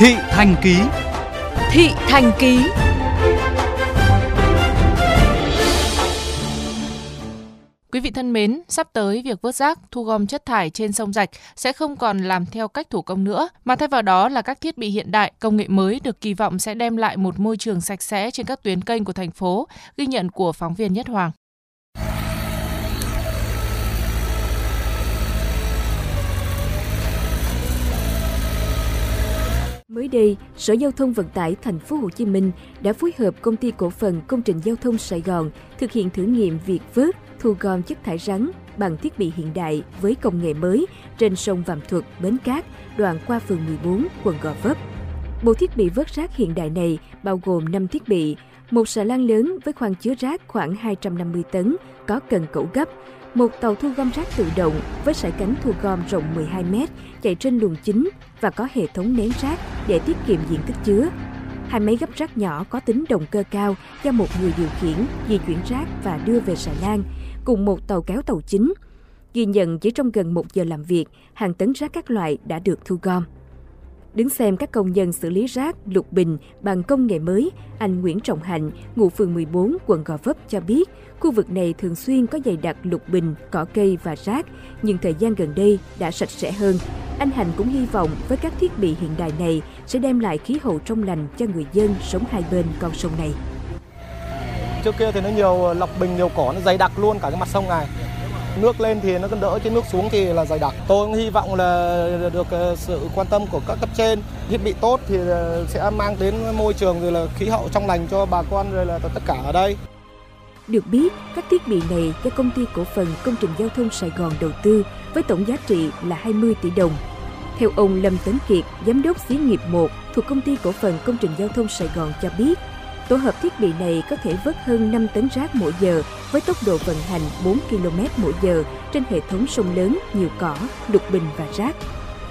Thị Thành Ký Thị Thành Ký Quý vị thân mến, sắp tới việc vớt rác, thu gom chất thải trên sông Rạch sẽ không còn làm theo cách thủ công nữa, mà thay vào đó là các thiết bị hiện đại, công nghệ mới được kỳ vọng sẽ đem lại một môi trường sạch sẽ trên các tuyến kênh của thành phố, ghi nhận của phóng viên Nhất Hoàng. Mới đây, Sở Giao thông Vận tải Thành phố Hồ Chí Minh đã phối hợp công ty cổ phần công trình giao thông Sài Gòn thực hiện thử nghiệm việc vớt, thu gom chất thải rắn bằng thiết bị hiện đại với công nghệ mới trên sông Vàm Thuật, Bến Cát, đoạn qua phường 14, quận Gò Vấp. Bộ thiết bị vớt rác hiện đại này bao gồm 5 thiết bị, một xà lan lớn với khoang chứa rác khoảng 250 tấn, có cần cẩu gấp, một tàu thu gom rác tự động với sải cánh thu gom rộng 12 m chạy trên luồng chính và có hệ thống nén rác để tiết kiệm diện tích chứa. Hai máy gấp rác nhỏ có tính động cơ cao do một người điều khiển di chuyển rác và đưa về xà lan, cùng một tàu kéo tàu chính. Ghi nhận chỉ trong gần một giờ làm việc, hàng tấn rác các loại đã được thu gom. Đứng xem các công nhân xử lý rác lục bình bằng công nghệ mới, anh Nguyễn Trọng Hạnh, ngụ phường 14, quận Gò Vấp cho biết, khu vực này thường xuyên có dày đặc lục bình, cỏ cây và rác, nhưng thời gian gần đây đã sạch sẽ hơn. Anh Hạnh cũng hy vọng với các thiết bị hiện đại này sẽ đem lại khí hậu trong lành cho người dân sống hai bên con sông này. Trước kia thì nó nhiều lọc bình, nhiều cỏ, nó dày đặc luôn cả cái mặt sông này nước lên thì nó còn đỡ chứ nước xuống thì là dày đặc. Tôi cũng hy vọng là được ờ, sự quan tâm của các cấp trên. Thiết bị tốt thì ờ, sẽ mang đến môi trường rồi là khí hậu trong lành cho bà con rồi là tất cả ở đây. Được biết, các thiết bị này do công ty cổ phần công trình giao thông Sài Gòn đầu tư với tổng giá trị là 20 tỷ đồng. Theo ông Lâm Tấn Kiệt, giám đốc xí nghiệp 1 thuộc công ty cổ phần công trình giao thông Sài Gòn cho biết, Tổ hợp thiết bị này có thể vớt hơn 5 tấn rác mỗi giờ với tốc độ vận hành 4 km mỗi giờ trên hệ thống sông lớn, nhiều cỏ, lục bình và rác.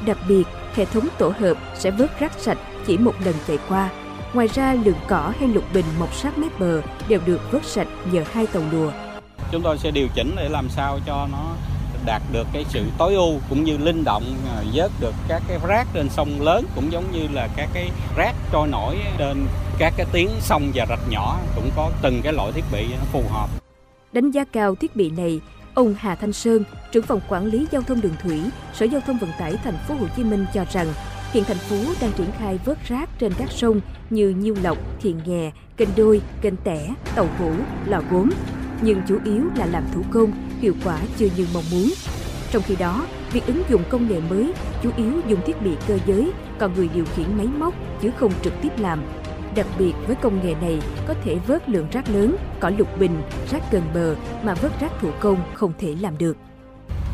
Đặc biệt, hệ thống tổ hợp sẽ vớt rác sạch chỉ một lần chạy qua. Ngoài ra, lượng cỏ hay lục bình mọc sát mép bờ đều được vớt sạch nhờ hai tàu lùa. Chúng tôi sẽ điều chỉnh để làm sao cho nó đạt được cái sự tối ưu cũng như linh động à, vớt được các cái rác trên sông lớn cũng giống như là các cái rác trôi nổi trên các cái tuyến sông và rạch nhỏ cũng có từng cái loại thiết bị phù hợp. Đánh giá cao thiết bị này, ông Hà Thanh Sơn, trưởng phòng quản lý giao thông đường thủy, Sở Giao thông Vận tải Thành phố Hồ Chí Minh cho rằng hiện thành phố đang triển khai vớt rác trên các sông như Nhiêu Lộc, Thiền Nghè, Kênh Đôi, Kênh Tẻ, Tàu Hủ, Lò Gốm, nhưng chủ yếu là làm thủ công, hiệu quả chưa như mong muốn. Trong khi đó, việc ứng dụng công nghệ mới chủ yếu dùng thiết bị cơ giới, còn người điều khiển máy móc chứ không trực tiếp làm. Đặc biệt với công nghệ này có thể vớt lượng rác lớn, cỏ lục bình, rác gần bờ mà vớt rác thủ công không thể làm được.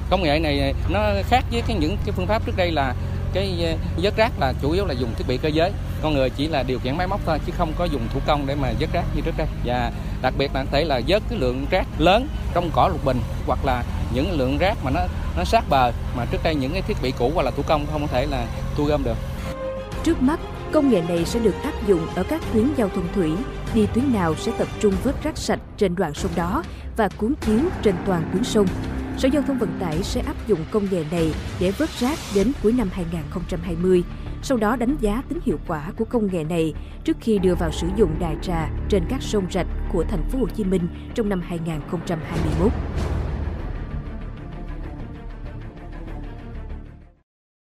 Công nghệ này nó khác với cái những cái phương pháp trước đây là cái vớt rác là chủ yếu là dùng thiết bị cơ giới. Con người chỉ là điều khiển máy móc thôi chứ không có dùng thủ công để mà vớt rác như trước đây. Và đặc biệt là có thể là vớt cái lượng rác lớn trong cỏ lục bình hoặc là những lượng rác mà nó nó sát bờ mà trước đây những cái thiết bị cũ hoặc là thủ công không có thể là thu gom được. Trước mắt công nghệ này sẽ được áp dụng ở các tuyến giao thông thủy. Đi tuyến nào sẽ tập trung vớt rác sạch trên đoạn sông đó và cuốn chiếu trên toàn tuyến sông. Sở Giao thông Vận tải sẽ áp dụng công nghệ này để vớt rác đến cuối năm 2020, sau đó đánh giá tính hiệu quả của công nghệ này trước khi đưa vào sử dụng đại trà trên các sông rạch của thành phố Hồ Chí Minh trong năm 2021.